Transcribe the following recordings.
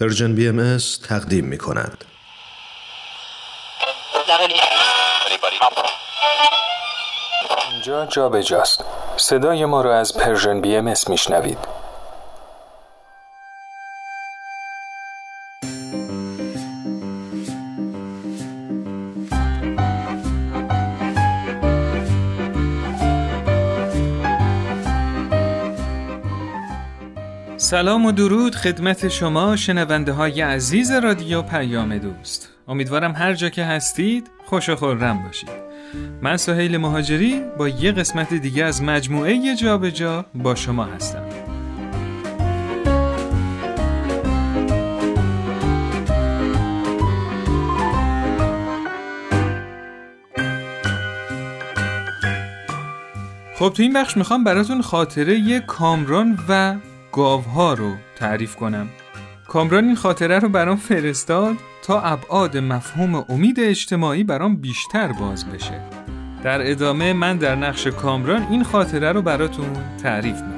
Persian BM تقدیم می کند. اینجا جا به جاست. صدای ما را از Persian BM میشنوید. سلام و درود خدمت شما شنونده های عزیز رادیو پیام دوست. امیدوارم هر جا که هستید خوش و خورم باشید. من سهیل مهاجری با یه قسمت دیگه از مجموعه جابجا جا با شما هستم. خب تو این بخش می‌خوام براتون خاطره یه کامران و گاوها رو تعریف کنم. کامران این خاطره رو برام فرستاد تا ابعاد مفهوم امید اجتماعی برام بیشتر باز بشه. در ادامه من در نقش کامران این خاطره رو براتون تعریف می‌کنم.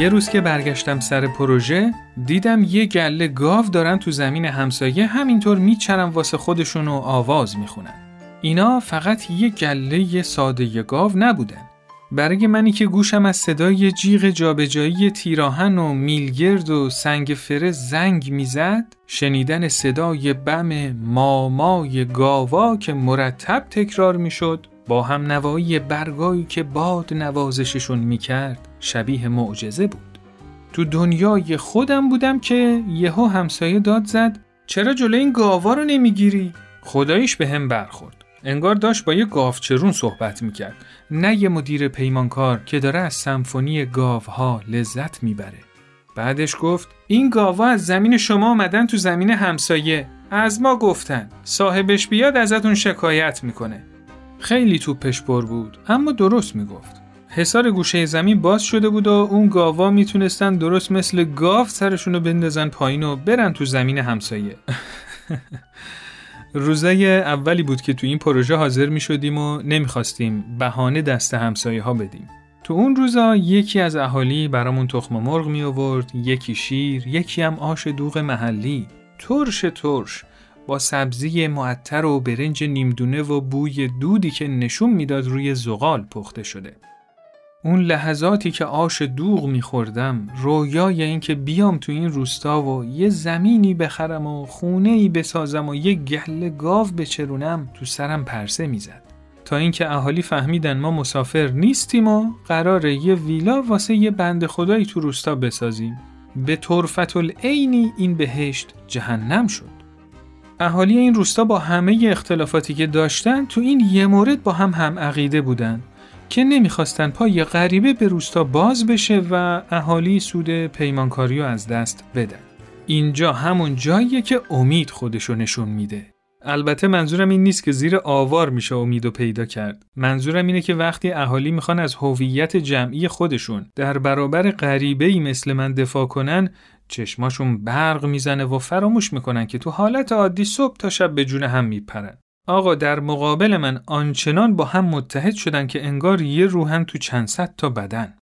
یه روز که برگشتم سر پروژه دیدم یه گله گاو دارن تو زمین همسایه همینطور میچرن واسه خودشون و آواز می‌خونن. اینا فقط یه گله ساده گاو نبودن. برای منی که گوشم از صدای جیغ جابجایی تیراهن و میلگرد و سنگ فره زنگ می‌زد شنیدن صدای بم مامای گاوا که مرتب تکرار می‌شد با هم نوایی برگایی که باد نوازششون می‌کرد شبیه معجزه بود. تو دنیای خودم بودم که یهو همسایه داد زد چرا جلو این گاوا رو نمی‌گیری؟ خداییش به هم برخورد. انگار داشت با یه گاوچرون صحبت می‌کرد نه یه مدیر پیمانکار که داره از سمفونی گاوها لذت می‌بره. بعدش گفت این گاوا از زمین شما آمدن تو زمین همسایه از ما گفتن صاحبش بیاد ازتون شکایت می‌کنه خیلی توپش پر بود اما درست می‌گفت حصار گوشه زمین باز شده بود و اون گاوا می‌تونستن درست مثل گاو سرشونو بندازن پایین و برن تو زمین همسایه روزای اولی بود که تو این پروژه حاضر می شدیم و نمی‌خواستیم بهانه دست همسایه ها بدیم. تو اون روزا یکی از اهالی برامون تخم مرغ می آورد، یکی شیر، یکی هم آش دوغ محلی. ترش ترش با سبزی معطر و برنج نیمدونه و بوی دودی که نشون می‌داد روی زغال پخته شده. اون لحظاتی که آش دوغ میخوردم رویای این که بیام تو این روستا و یه زمینی بخرم و خونه ای بسازم و یه گله گاو بچرونم تو سرم پرسه می‌زد. تا اینکه اهالی فهمیدن ما مسافر نیستیم و قراره یه ویلا واسه یه بند خدایی تو روستا بسازیم. به طرفت العینی این بهشت جهنم شد. اهالی این روستا با همه اختلافاتی که داشتن تو این یه مورد با هم هم عقیده بودن. که نمی‌خواستن پای غریبه به روستا باز بشه و اهالی سود پیمانکاری رو از دست بدن. اینجا همون جاییه که امید خودشو نشون میده. البته منظورم این نیست که زیر آوار میشه امید و پیدا کرد. منظورم اینه که وقتی اهالی می‌خوان از هویت جمعی خودشون در برابر غریبه ای مثل من دفاع کنن چشماشون برق می‌زنه و فراموش می‌کنن که تو حالت عادی صبح تا شب به جون هم میپرن. آقا در مقابل من آنچنان با هم متحد شدن که انگار یه روحن تو چند صد تا بدن.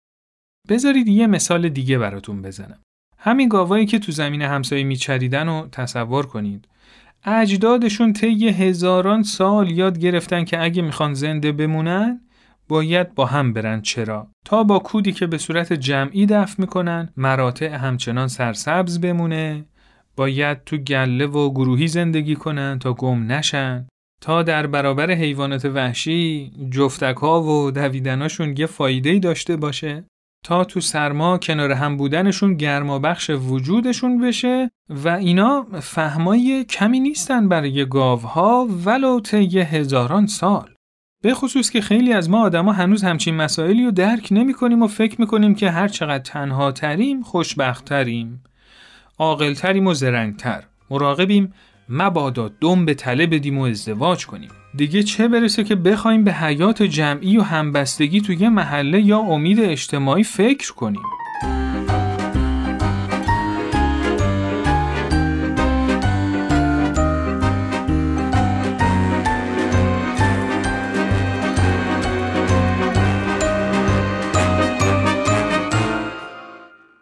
بذارید یه مثال دیگه براتون بزنم. همین گاوایی که تو زمین همسایه میچریدن و تصور کنید. اجدادشون طی هزاران سال یاد گرفتن که اگه می‌خوان زنده بمونن باید با هم برن چرا تا با کودی که به صورت جمعی دفع می‌کنن مراتع همچنان سرسبز بمونه باید تو گله و گروهی زندگی کنن تا گم نشن تا در برابر حیوانات وحشی جفتک ها و دویدناشون یه فایده داشته باشه تا تو سرما کنار هم بودنشون گرما بخش وجودشون بشه و اینا فهمای کمی نیستن برای گاوها ولو طی هزاران سال. به خصوص که خیلی از ما آدما هنوز همچین مسائلی رو درک نمی کنیم و فکر می کنیم که هر چقدر تنها تریم خوشبخت تریم عاقل تریم و زرنگتر. مراقبیم. مبادا دم به تله بدیم و ازدواج کنیم. دیگه چه برسه که بخوایم به حیات جمعی و همبستگی توی محله یا امید اجتماعی فکر کنیم؟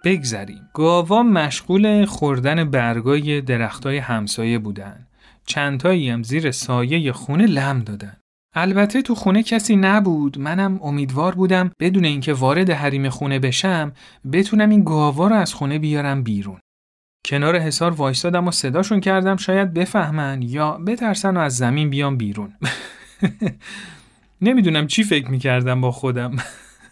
بگذریم. گاوا مشغول خوردن برگای درختای همسایه بودن. چندتایی هم زیر سایه خونه لم دادن. البته تو خونه کسی نبود. منم امیدوار بودم بدون اینکه وارد حریم خونه بشم بتونم این گاوا رو از خونه بیارم بیرون. کنار حصار وایستادم و صداشون کردم شاید بفهمن یا بترسن و از زمین بیام بیرون. نمی‌دونم چی فکر می‌کردم با خودم.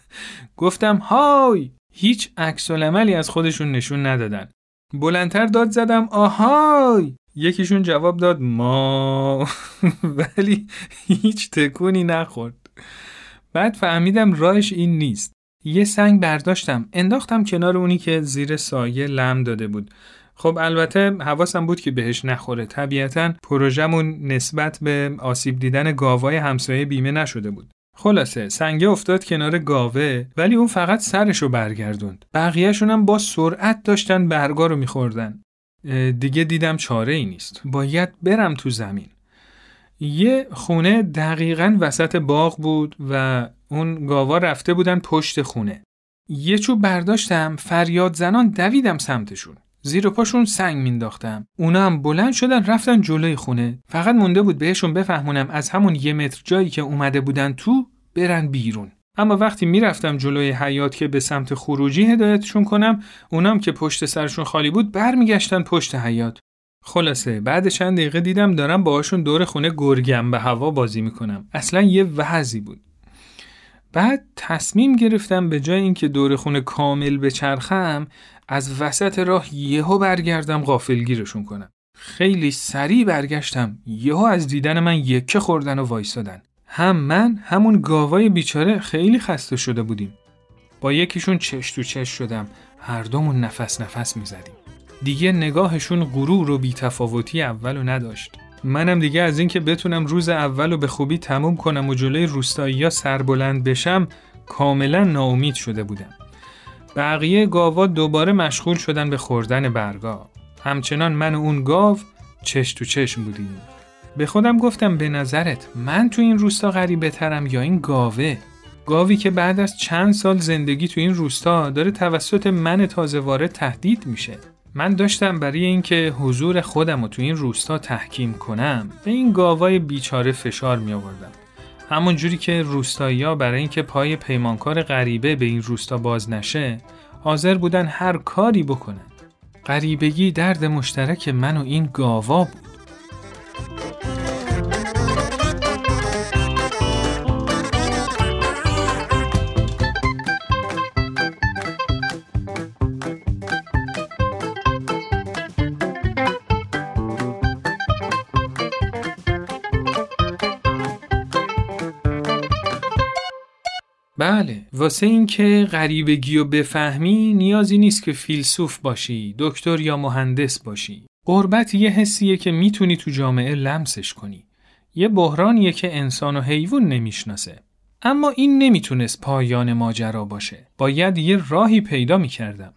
گفتم های! هیچ عکس عملی از خودشون نشون ندادن. بلندتر داد زدم آهای! یکیشون جواب داد ما. ولی هیچ تکونی نخورد. بعد فهمیدم راهش این نیست. یه سنگ برداشتم انداختم کنار اونی که زیر سایه لم داده بود. خب البته حواسم بود که بهش نخوره. طبیعتا پروژمون نسبت به آسیب دیدن گاوای همسایه بیمه نشده بود. خلاصه سنگه افتاد کنار گاوه ولی اون فقط سرشو برگردوند. بقیهشون هم با سرعت داشتن برگا رو میخوردن. دیگه دیدم چاره ای نیست. باید برم تو زمین. یه خونه دقیقا وسط باغ بود و اون گاوا رفته بودن پشت خونه. یه چوب برداشتم فریاد زنان دویدم سمتشون. زیر پاشون سنگ مینداختم اونا هم بلند شدن رفتن جلوی خونه. فقط مونده بود بهشون بفهمونم از همون یه متر جایی که اومده بودن تو برن بیرون. اما وقتی می‌رفتم جلوی حیات که به سمت خروجی هدایتشون کنم اونام که پشت سرشون خالی بود برمیگشتن پشت حیات خلاصه بعد چند دقیقه دیدم دارم باهاشون دور خونه گرگم به هوا بازی می‌کنم. اصلا یه وحزی بود. بعد تصمیم گرفتم به جای اینکه دور خونه کامل بچرخم از وسط راه یهو برگردم غافلگیرشون کنم. خیلی سریع برگشتم یهو از دیدن من یکه خوردن و وایستادن. هم من همون گاوای بیچاره خیلی خسته شده بودیم. با یکیشون چش تو چش شدم هر دومون نفس نفس می‌زدیم. دیگه نگاهشون غرور و بیتفاوتی اولو نداشت. منم دیگه از اینکه بتونم روز اول به خوبی تموم کنم و جلوی روستایی سربلند بشم کاملا ناامید شده بودم. بقیه گاوا دوباره مشغول شدن به خوردن برگا. همچنان من و اون گاو چش تو چشم بودیم. به خودم گفتم به نظرت من تو این روستا غریبه ترم یا این گاوه؟ گاوی که بعد از چند سال زندگی تو این روستا داره توسط من تازه وارد تهدید میشه. من داشتم برای اینکه حضور خودم رو تو این روستا تحکیم کنم. به این گاوای بیچاره فشار می آوردم همون جوری که روستایی برای اینکه پای پیمانکار غریبه به این روستا باز نشه حاضر بودن هر کاری بکنن. غریبگی درد مشترک من و این گاوا بود. واسه اینکه غریبگی و بفهمی نیازی نیست که فیلسوف باشی دکتر یا مهندس باشی. قربت یه حسیه که می‌تونی تو جامعه لمسش کنی. یه بحرانیه که انسان و حیوان نمی‌شناسه. اما این نمی‌تونست پایان ماجرا باشه. باید یه راهی پیدا می‌کردم.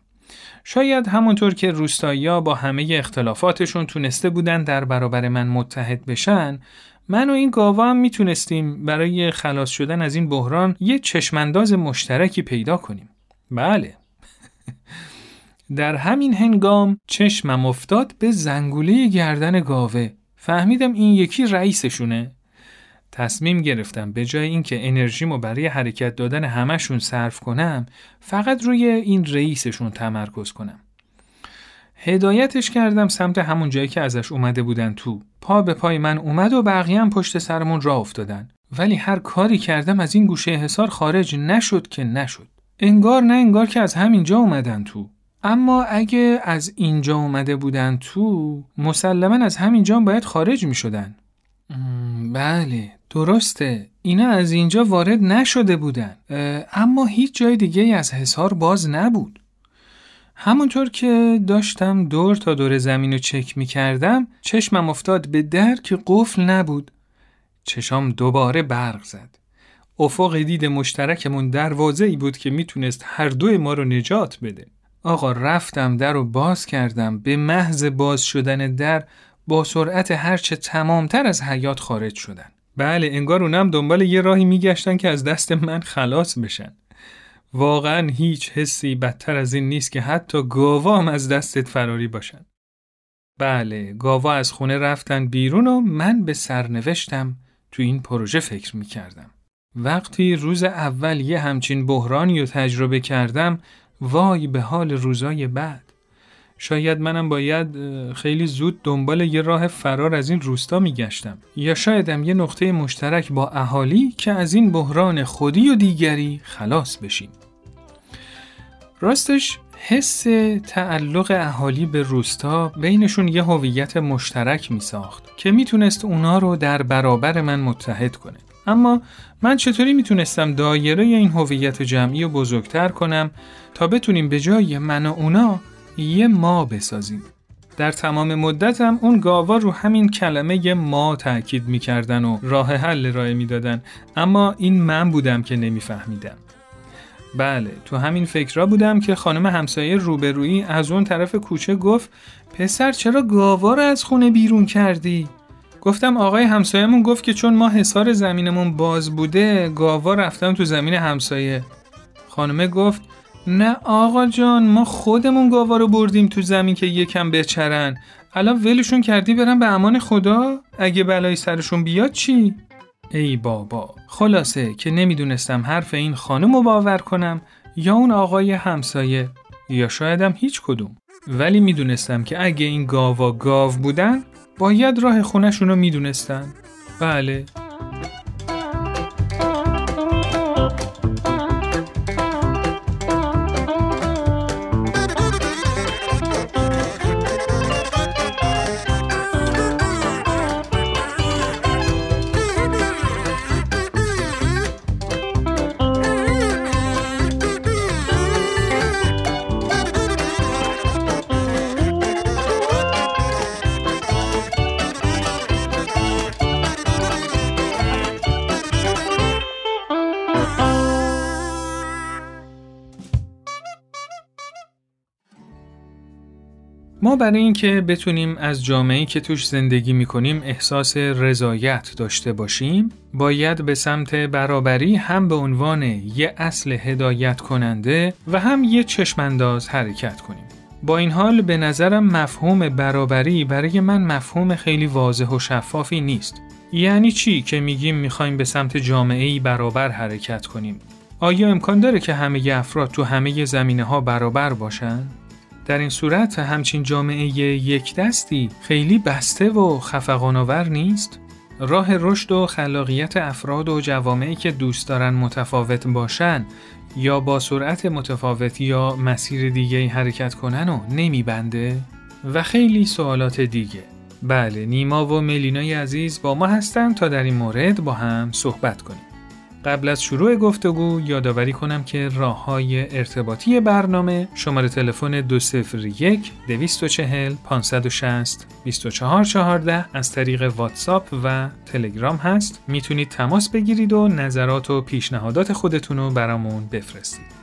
شاید همونطور که روستایی با همه اختلافاتشون تونسته بودن در برابر من متحد بشن من و این گاوا هم می‌تونستیم برای خلاص شدن از این بحران یه چشمانداز مشترکی پیدا کنیم. بله. در همین هنگام چشمم افتاد به زنگوله گردن گاوه. فهمیدم این یکی رئیسشونه. تصمیم گرفتم به جای اینکه انرژیمو برای حرکت دادن همشون صرف کنم فقط روی این رئیسشون تمرکز کنم. هدایتش کردم سمت همون جایی که ازش اومده بودن تو. پا به پای من اومد و بقیه هم پشت سرمون راه افتادن. ولی هر کاری کردم از این گوشه حصار خارج نشد که نشد. انگار نه انگار که از همینجا اومدن تو. اما اگه از اینجا اومده بودن تو مسلما از همینجا باید خارج می شدن. بله درسته اینا از اینجا وارد نشده بودن اما هیچ جای دیگه از حصار باز نبود همونطور که داشتم دور تا دور زمین رو چک می کردم چشمم افتاد به در که قفل نبود. چشام دوباره برق زد. افق دید مشترکمون دروازه ای بود که می‌تونست هر دوی ما رو نجات بده. آقا رفتم در رو باز کردم. به محض باز شدن در با سرعت هرچه تمامتر از حیات خارج شدن. بله انگار اونم دنبال یه راهی میگشتن که از دست من خلاص بشن. واقعا هیچ حسی بدتر از این نیست که حتی گاوا هم از دستت فراری باشن. بله، گاوا از خونه رفتن بیرون و من به سرنوشتم تو این پروژه فکر می کردم. وقتی روز اول یه همچین بحرانی رو تجربه کردم وای به حال روزای بعد. شاید منم باید خیلی زود دنبال یه راه فرار از این روستا میگشتم یا شایدم یه نقطه مشترک با اهالی که از این بحران خودی و دیگری خلاص بشیم. راستش حس تعلق اهالی به روستا بینشون یه هویت مشترک می ساخت که می‌تونست اونا رو در برابر من متحد کنه. اما من چطوری می‌تونستم دایره این هویت جمعی رو بزرگتر کنم تا بتونیم به جای من و اونا یه ما بسازیم. در تمام مدتم اون گاوا رو همین کلمه ما تاکید می‌کردن و راه حل ارائه می‌دادن اما این من بودم که نمیفهمیدم. بله تو همین فکرها بودم که خانم همسایه روبرویی از اون طرف کوچه گفت پسر چرا گاوا رو از خونه بیرون کردی؟ گفتم آقای همسایهمون گفت که چون ما حصار زمینمون باز بوده گاوا رفتم تو زمین همسایه خانمه گفت نه آقا جان ما خودمون گاوا رو بردیم تو زمین که یکم بچرن الان ولشون کردی برن به امان خدا اگه بلایی سرشون بیاد چی؟ ای بابا خلاصه که نمی‌دونستم حرف این خانم رو باور کنم یا اون آقای همسایه یا شایدم هیچ کدوم. ولی می‌دونستم که اگه این گاوا گاو بودن باید راه خونشون رو می‌دونستن. بله. برای اینکه بتونیم از جامعه‌ای که توش زندگی می‌کنیم احساس رضایت داشته باشیم، باید به سمت برابری هم به عنوان یه اصل هدایت کننده و هم یه چشمانداز حرکت کنیم. با این حال به نظرم مفهوم برابری برای من مفهوم خیلی واضح و شفافی نیست. یعنی چی که میگیم می‌خوایم به سمت جامعه‌ای برابر حرکت کنیم؟ آیا امکان داره که همه افراد تو همه زمینه ها برابر باشن؟ در این صورت همچین جامعه یک دستی خیلی بسته و خفقانآور نیست؟ راه رشد و خلاقیت افراد و جوامعی که دوست دارن متفاوت باشن یا با سرعت متفاوت یا مسیر دیگه حرکت کنن و نمیبنده؟ و خیلی سوالات دیگه. بله نیما و ملینای عزیز با ما هستن تا در این مورد با هم صحبت کنیم. قبل از شروع گفتگو یادآوری کنم که راه های ارتباطی برنامه شماره تلفن 201 240 560 2414 از طریق واتساپ و تلگرام هست. می‌تونید تماس بگیرید و نظرات و پیشنهادات خودتون رو برامون بفرستید.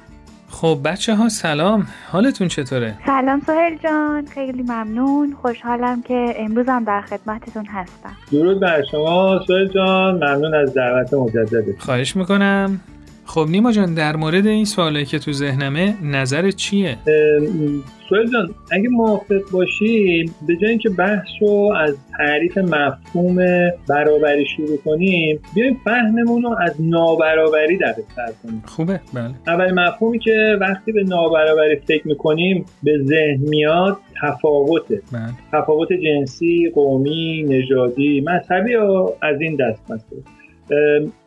خب بچه ها سلام. حالتون چطوره؟ سلام سهل جان خیلی ممنون. خوشحالم که امروزم در خدمتتون هستم. درود بر شما سهل جان. ممنون از دعوت مجددت خواهش می‌کنم. خب نیما جان در مورد این سوالی که تو ذهنمه نظر چیه؟ سوال جان اگه موافق باشی به جای اینکه بحث رو از تعریف مفهوم برابری شروع کنیم بیایم فهممون رو از نابرابری در کنیم خوبه بله اول مفهومی که وقتی به نابرابری فکر می‌کنیم به ذهن میاد تفاوته بله. تفاوت جنسی قومی نژادی مذهبی از این دست مثلا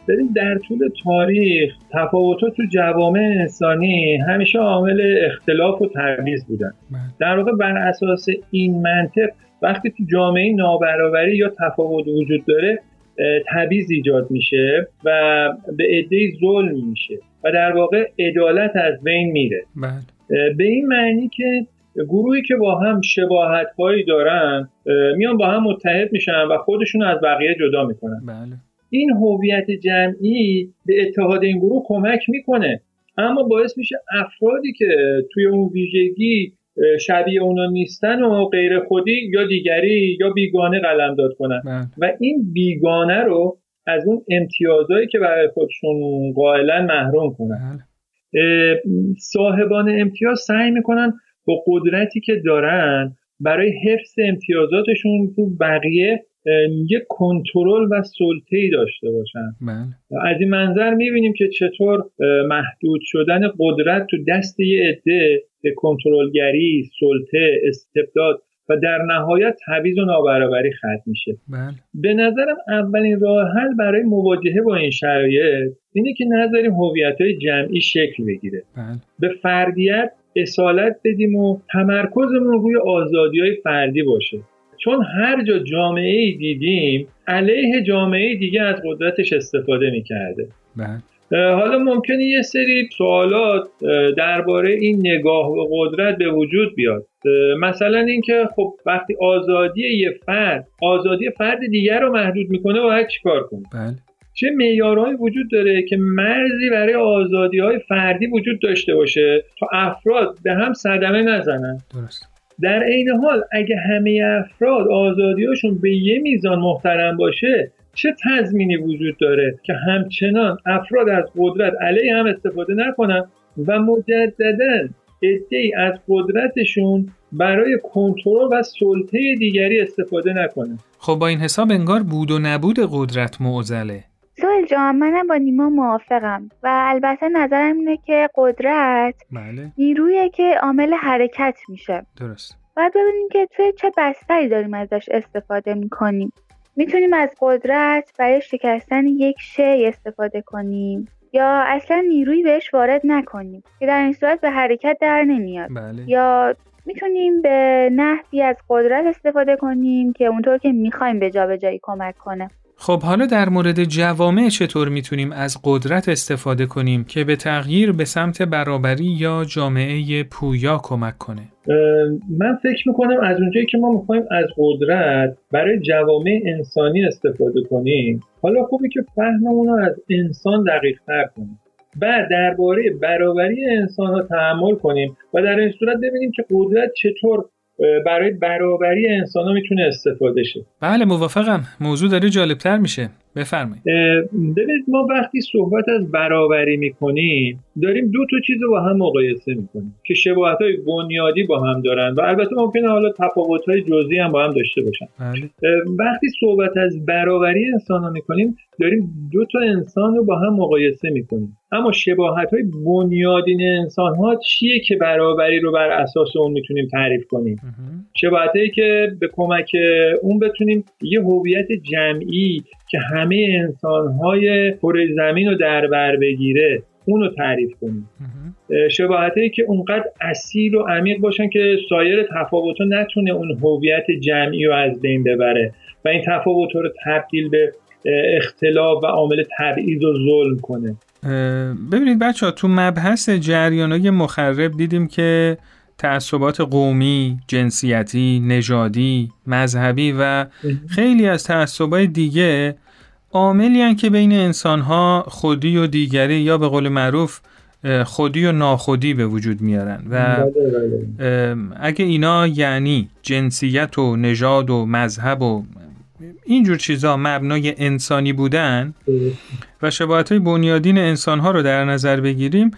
ببین در طول تاریخ تفاوتات تو جوامع انسانی همیشه عامل اختلاف و تبعیض بودن بله. در واقع بر اساس این منطق وقتی تو جامعه نابرابری یا تفاوت وجود داره تبعیض ایجاد میشه و به عده ظلم میشه و در واقع عدالت از بین میره بله. به این معنی که گروهی که با هم شباهت هایی دارن میان با هم متحد میشن و خودشون از بقیه جدا می‌کنن بله. این هویت جمعی به اتحاد این گروه کمک می‌کنه اما باعث میشه افرادی که توی اون ویژگی شبیه اونا نیستن و غیر خودی یا دیگری یا بیگانه قلمداد کنن بله. و این بیگانه رو از اون امتیازهایی که برای خودشون قائلا محروم کنن بله. صاحبان امتیاز سعی می‌کنن با قدرتی که دارن برای حفظ امتیازاتشون تو بقیه یه کنترل و سلطه ای داشته باشن بله. از این منظر می‌بینیم که چطور محدود شدن قدرت تو دست یه عده به کنترلگری، سلطه، استبداد و در نهایت تعویض و نابرابری ختم میشه بله. به نظرم اولین راه حل برای مواجهه با این شرایط اینه که نظریم هویت های جمعی شکل بگیره بله. به فردیت اصالت بدیم و تمرکزمون روی آزادی های فردی باشه چون هر جا جامعه ای دیدیم علیه جامعه دیگه از قدرتش استفاده می‌کرده. بله. حالا ممکنه یه سری سوالات درباره این نگاه و قدرت به وجود بیاد. مثلا اینکه خب وقتی آزادی یه فرد آزادی فرد دیگر رو محدود می‌کنه باید چیکار کنه؟ بله. چه معیارهایی وجود داره که مرزی برای آزادی های فردی وجود داشته باشه تا افراد به هم صدمه نزنن؟ درست. در عین حال اگه همه افراد آزادیاشون به یه میزان محترم باشه چه تضمینی وجود داره که همچنان افراد از قدرت علیه هم استفاده نکنن و مجددا ای از قدرتشون برای کنترل و سلطه دیگری استفاده نکنه خب با این حساب انگار بود و نبود قدرت معضله. سوال جان منم با نیما موافقم و البته نظرم اینه که قدرت بله. نیرویه که عامل حرکت میشه. درست. باید ببینیم که توی چه بستری داریم ازش استفاده می‌کنیم. می‌تونیم از قدرت برای شکستن یک شی استفاده کنیم یا اصلا نیرویی بهش وارد نکنیم که در این صورت به حرکت در نمیاد. بله. یا می‌تونیم به نحوی از قدرت استفاده کنیم که اونطور که می‌خوایم به جابجایی کمک کنه. خب حالا در مورد جوامع چطور می‌تونیم از قدرت استفاده کنیم که به تغییر به سمت برابری یا جامعه پویا کمک کنه؟ من فکر می‌کنم از اونجایی که ما می‌خوایم از قدرت برای جوامع انسانی استفاده کنیم حالا خوبی که فهممون رو از انسان دقیق تر کنیم بعد درباره برابری انسان ها تحمل کنیم و در این صورت ببینیم که قدرت چطور برای برابری انسان ها می‌تونه استفاده شه. بله موافقم. موضوع داره جالبتر میشه. بفرمایید. ببینید ما وقتی صحبت از برابری می‌کنیم داریم دو تا چیز رو با هم مقایسه می‌کنیم که شباهت های بنیادی با هم دارن و البته ممکنه حالا تفاوت های جزئی هم با هم داشته باشن. بله. وقتی صحبت از برابری انسان ها می‌کنیم داریم دو تا انسان رو با هم مقایسه می‌کنیم. اما شباهت های بنیادین انسان ها چیه که برابری رو بر اساس اون می‌تونیم تعریف کنیم؟ شباهت هایی که به کمک اون بتونیم یه هویت جمعی که همه انسان های کره زمین رو در بر بگیره اونو تعریف کنیم. شباهت هایی که اونقدر اصیل و عمیق باشن که سایر تفاوت نتونه اون هویت جمعی رو از بین ببره و این تفاوت رو تبدیل به اختلاف و عامل تبعیض و ظلم کنه. ببینید بچه ها تو مبحث جریان های مخرب دیدیم که تعصبات قومی، جنسیتی، نژادی، مذهبی و خیلی از تعصبات دیگه عاملی که بین انسانها خودی و دیگری یا به قول معروف خودی و ناخودی به وجود میارن و اگه اینا یعنی جنسیت و نژاد و مذهب و اینجور چیزا مبنای انسانی بودن و شباهت های بنیادین انسان ها رو در نظر بگیریم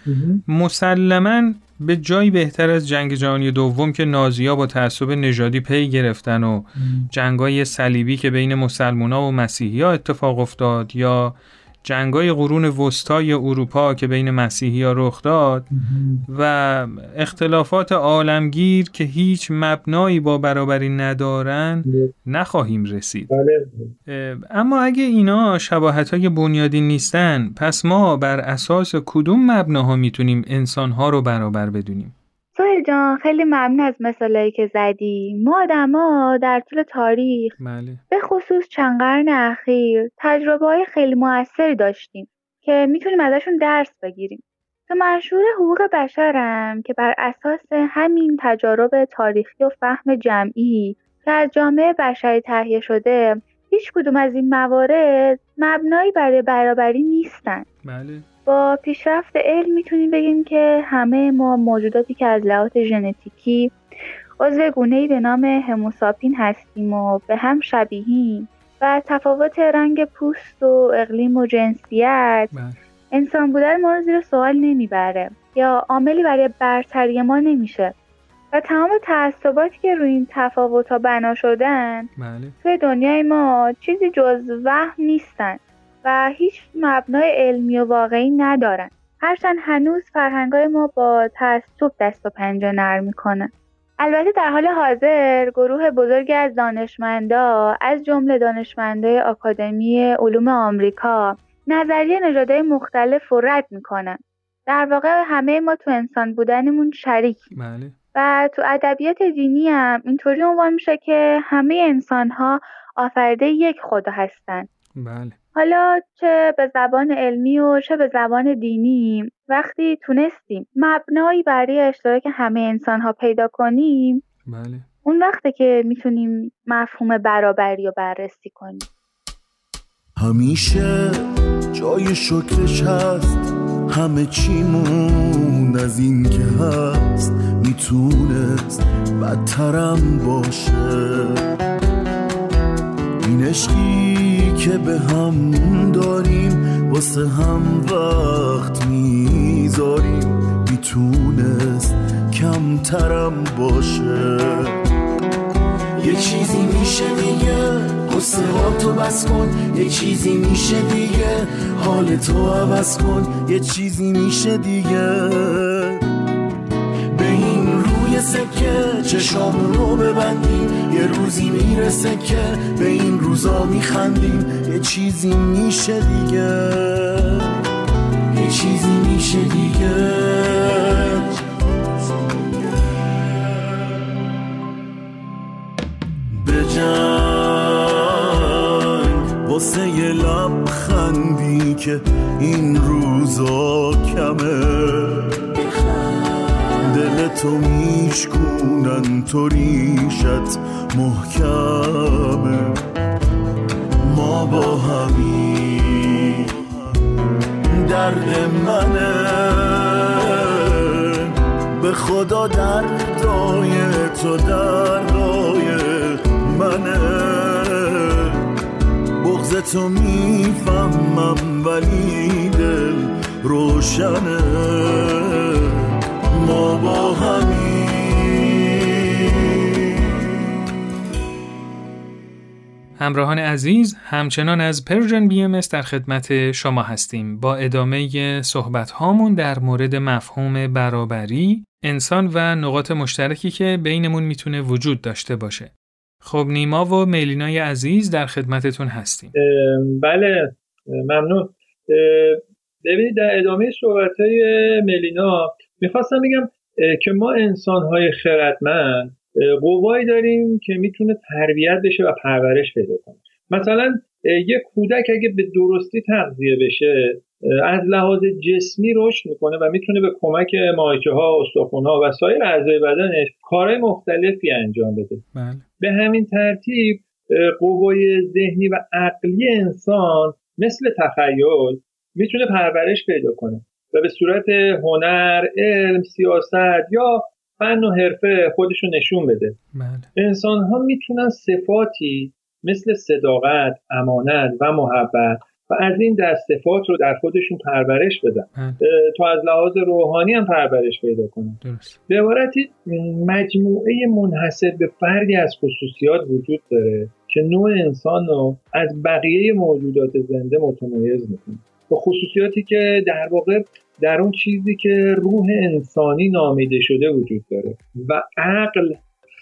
مسلما به جایی بهتر از جنگ جهانی دوم که نازیا با تعصب نژادی پی گرفتن و جنگای صلیبی که بین مسلمونا و مسیحی ها اتفاق افتاد یا جنگای قرون وسطای اروپا که بین مسیحی ها رخ داد و اختلافات عالمگیر که هیچ مبنایی با برابری ندارن نخواهیم رسید. اما اگه اینا شباهت های بنیادی نیستن پس ما بر اساس کدوم مبناها می‌تونیم انسانها رو برابر بدونیم؟ سوهل جان خیلی ممنون از مثالایی که زدی ما آدما در طول تاریخ بله. به خصوص چند قرن اخیر تجربه های خیلی موثری داشتیم که می‌تونیم ازشون درس بگیریم تو منشور حقوق بشرم که بر اساس همین تجارب تاریخی و فهم جمعی که از جامعه بشری تهیه شده هیچ کدوم از این موارد مبنایی برای برابری نیستن بله. با پیشرفت علم می‌تونیم بگیم که همه ما موجوداتی که از لحاظ ژنتیکی عضو گونه‌ای به نام هموساپین هستیم و به هم شبیهیم و تفاوت رنگ پوست و اقلیم و جنسیت انسان بودن ما رو زیر سوال نمی‌بره یا عاملی برای برتری ما نمیشه و تمام تعصباتی که روی این تفاوت ها بنا شدن بله. توی دنیای ما چیزی جز وهم نیستن. و هیچ مبنای علمی و واقعی ندارن. هرچند هنوز فرهنگای ما با تعصب دست و پنجه نرم می‌کنه. البته در حال حاضر گروه بزرگی از دانشمندا از جمله دانشمندای آکادمی علوم آمریکا نظریه نژادهای مختلف رو رد می‌کنن. در واقع همه ما تو انسان بودنمون شریک. بله. و تو ادبیات دینی هم اینطوری عنوان میشه که همه انسان ها آفریده یک خدا هستن. بله. حالا چه به زبان علمی و چه به زبان دینی وقتی تونستیم مبنایی برای اشتراک همه انسان ها پیدا کنیم بله. اون وقته که می‌تونیم مفهوم برابری رو بررسی کنیم. همیشه جای شکرش هست. همه چیمون از این که هست. می‌تونست بدترم باشه. این عشقی که به هم داریم واسه هم وقت می‌ذاریم. می‌تونست کمترم باشه. یه چیزی میشه دیگه قصه ها تو بس کن. یه چیزی میشه دیگه حال تو عوض کن. یه چیزی میشه دیگه. روی سکه چشامون رو ببندیم. یه روزی می‌رسه که به این روزا میخندیم. یه چیزی میشه دیگه. یه چیزی میشه دیگه. به جنگ واسه یه لبخندی که این روزا کمه. دل تو میشکونن تو ریشت محکمه. ما با همین درد منه. به خدا دردای تو دردای منه. بغز تو می‌فهمم ولی دل روشنه. ما با همین. همراهان عزیز همچنان از پرژن بی ام در خدمت شما هستیم. با ادامه صحبت هامون در مورد مفهوم برابری انسان و نقاط مشترکی که بینمون می‌تونه وجود داشته باشه. خب نیما و میلینای عزیز در خدمتتون هستیم. بله ممنون. ببینید در ادامه صحبت های ملینا می‌خواستم بگم که ما انسان های خردمند قوایی داریم که می‌تونه تربیت بشه و پرورش پیدا کنه. مثلا یه کودک اگه به درستی تغذیه بشه از لحاظ جسمی رشد می‌کنه و می‌تونه به کمک ماهیچه ها استخوان ها و سایر اعضای بدنش کارهای مختلفی انجام بده. بله. به همین ترتیب قوای ذهنی و عقلی انسان مثل تخیل می‌تونه پرورش پیدا کنه. و به صورت هنر، علم، سیاست یا فن و حرفه خودشو نشون بده. بله. انسان ها می‌تونن صفاتی مثل صداقت، امانت و محبت و از این دست صفات رو در خودشون پرورش بدن. بله. تا از لحاظ روحانی هم پرورش پیدا کنن. درست. به عبارتی مجموعه منحصر به فردی از خصوصیات وجود داره که نوع انسان رو از بقیه موجودات زنده متمایز می‌کنه. و خصوصیاتی که در واقع در اون چیزی که روح انسانی نامیده شده وجود داره و عقل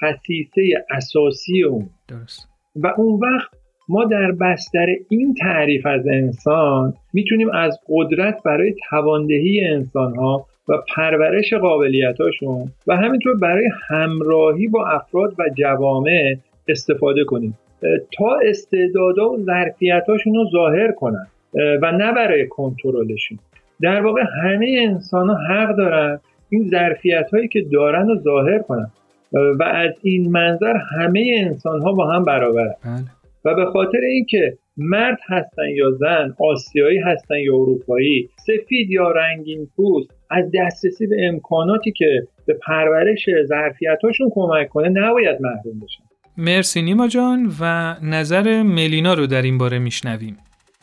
خصیصه اساسی اون. درست. و اون وقت ما در بستر این تعریف از انسان می‌تونیم از قدرت برای تواندهی انسان ها و پرورش قابلیتاشون و همینطور برای همراهی با افراد و جوامع استفاده کنیم. تا استعدادا و ظرفیتاشون رو ظاهر کنن. و نه برای کنترلشون. در واقع همه انسان ها حق دارن این ظرفیت هایی که دارن رو ظاهر کنن. و از این منظر همه انسان ها با هم برابرن. بله. و به خاطر اینکه مرد هستن یا زن آسیایی هستن یا اروپایی سفید یا رنگین پوست از دسترسی به امکاناتی که به پرورش ظرفیتاشون کمک کنه نباید محروم بشن. مرسی نیما جان و نظر ملینا رو در این باره میشنویم.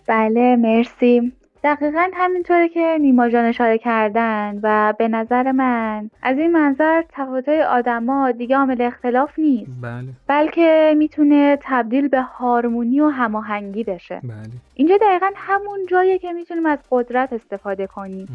بله مرسی. دقیقا همینطوره که نیما جان اشاره کردن و به نظر من از این منظر تفاوت‌های آدما دیگه عامل اختلاف نیست. بله. بلکه می‌تونه تبدیل به هارمونی و هماهنگی بشه. بله. اینجا دقیقا همون جاییه که می‌تونیم از قدرت استفاده کنیم.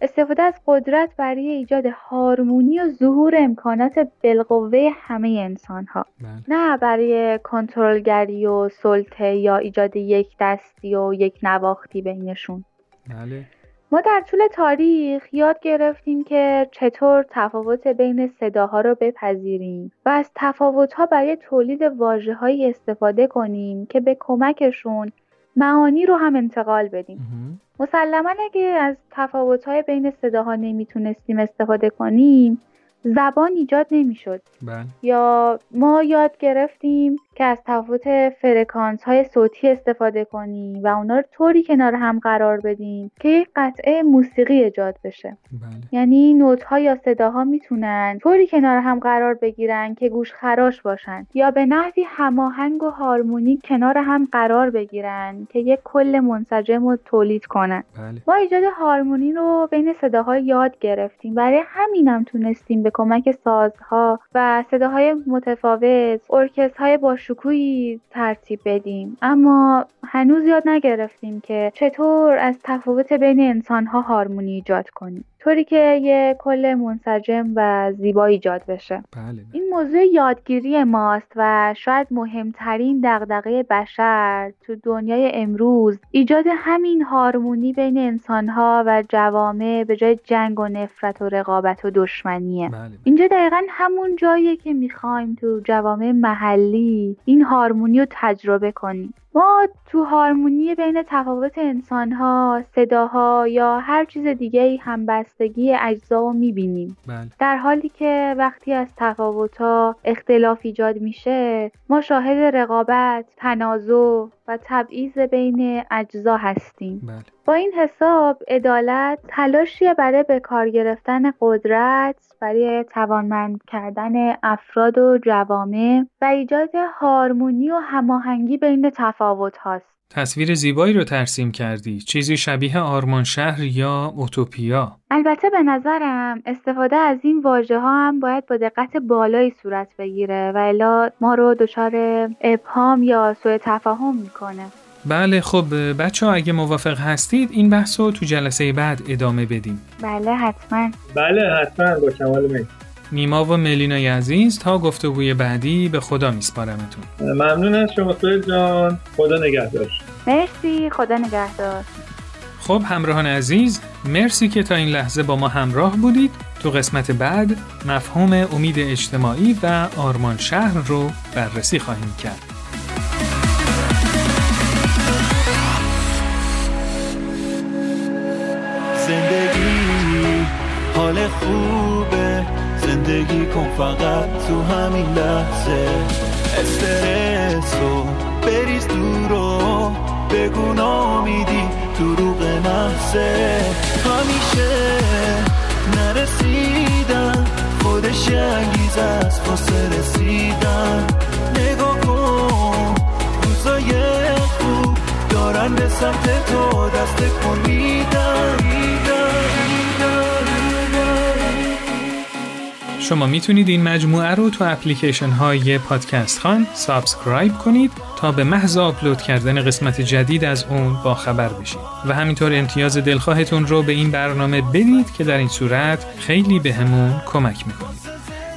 استفاده از قدرت برای ایجاد هارمونی و ظهور امکانات بالقوه همه انسان ها بله. نه برای کنترلگری و سلطه یا ایجاد یک دستی و یک نواختی بینشون. بله. ما در طول تاریخ یاد گرفتیم که چطور تفاوت بین صداها رو بپذیریم و از تفاوتها برای تولید واژه‌هایی استفاده کنیم که به کمکشون معانی رو هم انتقال بدیم. مسلما اگه از تفاوت‌های بین صداها نمی‌تونستیم استفاده کنیم زبان ایجاد نمی‌شد. بله. یا ما یاد گرفتیم که از تفاوت فرکانس های صوتی استفاده کنیم و اونا رو طوری کنار هم قرار بدیم که یک قطعه موسیقی ایجاد بشه. بله. یعنی نوت ها یا صداها می‌تونن طوری کنار هم قرار بگیرن که گوش خراش باشن یا به نحوی هماهنگ و هارمونیک کنار هم قرار بگیرن که یک کل منسجم رو تولید کنن. بله. ما ایجاد هارمونی رو بین صداها یاد گرفتیم. برای همینم تونستیم به کمک سازها و صداهای متفاوت ارکسترهای با شکوهی ترتیب بدیم. اما هنوز یاد نگرفتیم که چطور از تفاوت بین انسانها هارمونی ایجاد کنیم. طوری که یه کل منسجم و زیبا ایجاد بشه. بله بله. این موضوع یادگیری ماست و شاید مهمترین دغدغه بشر تو دنیای امروز ایجاد همین هارمونی بین انسانها و جوامع به جای جنگ و نفرت و رقابت و دشمنیه. بله اینجا دقیقا همون جاییه که می‌خوایم تو جوامع محلی این هارمونی رو تجربه کنیم. ما تو هارمونی بین تفاوت انسانها، صداها یا هر چیز دیگه ای همبستگی اجزا رو می‌بینیم. بله. در حالی که وقتی از تفاوت‌ها اختلاف ایجاد میشه ما شاهد رقابت، تنازع و تبعیض بین اجزا هستیم بله با این حساب عدالت تلاشی برای به کار گرفتن قدرت برای توانمند کردن افراد و جوامع و ایجاد هارمونی و هماهنگی بین تفاوت هاست. تصویر زیبایی رو ترسیم کردی چیزی شبیه آرمان شهر یا اوتوپیا البته به نظرم استفاده از این واژه ها هم باید با دقت بالایی صورت بگیره و الا ما رو دچار ابهام یا سوء تفاهم می‌کنه. بله خب بچه ها اگه موافق هستید این بحث رو تو جلسه بعد ادامه بدیم بله حتما. بله حتما با کمال میل نیما و ملینای عزیز تا گفتگوی بعدی به خدا میسپارمتون. ممنون از شما سویل جان. خدا نگهدار. مرسی خدا نگهدار. خب همراهان عزیز مرسی که تا این لحظه با ما همراه بودید. تو قسمت بعد مفهوم امید اجتماعی و آرمان شهر رو بررسی خواهیم کرد. فقط تو همین لحظه. استرس رو بریز دور و بگو نامیدی دروغ محضه همیشه نرسیدن خودش یه انگیزه است واسه رسیدن. نگاه کن روزای خوب. دارن به سمت تو دست کن میدن. شما می‌تونید این مجموعه رو تو اپلیکیشن های پادکست خوان subscribe کنید تا به محض آپلود کردن قسمت جدید از اون با خبر بشید. و همینطور امتیاز دلخواهتون رو به این برنامه بدید که در این صورت خیلی بهمون کمک می‌کنید.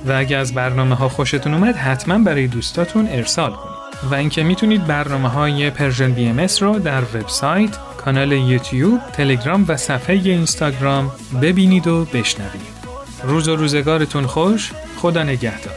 و اگه از برنامه ها خوشتون اومد حتما برای دوستاتون ارسال کنید. و اینکه می‌تونید برنامه های Persian BM رو در وبسایت، کانال یوتیوب، تلگرام و صفحه اینستاگرام ببینید و بشنوید. روز و روزگارتون خوش، خدا نگهدار.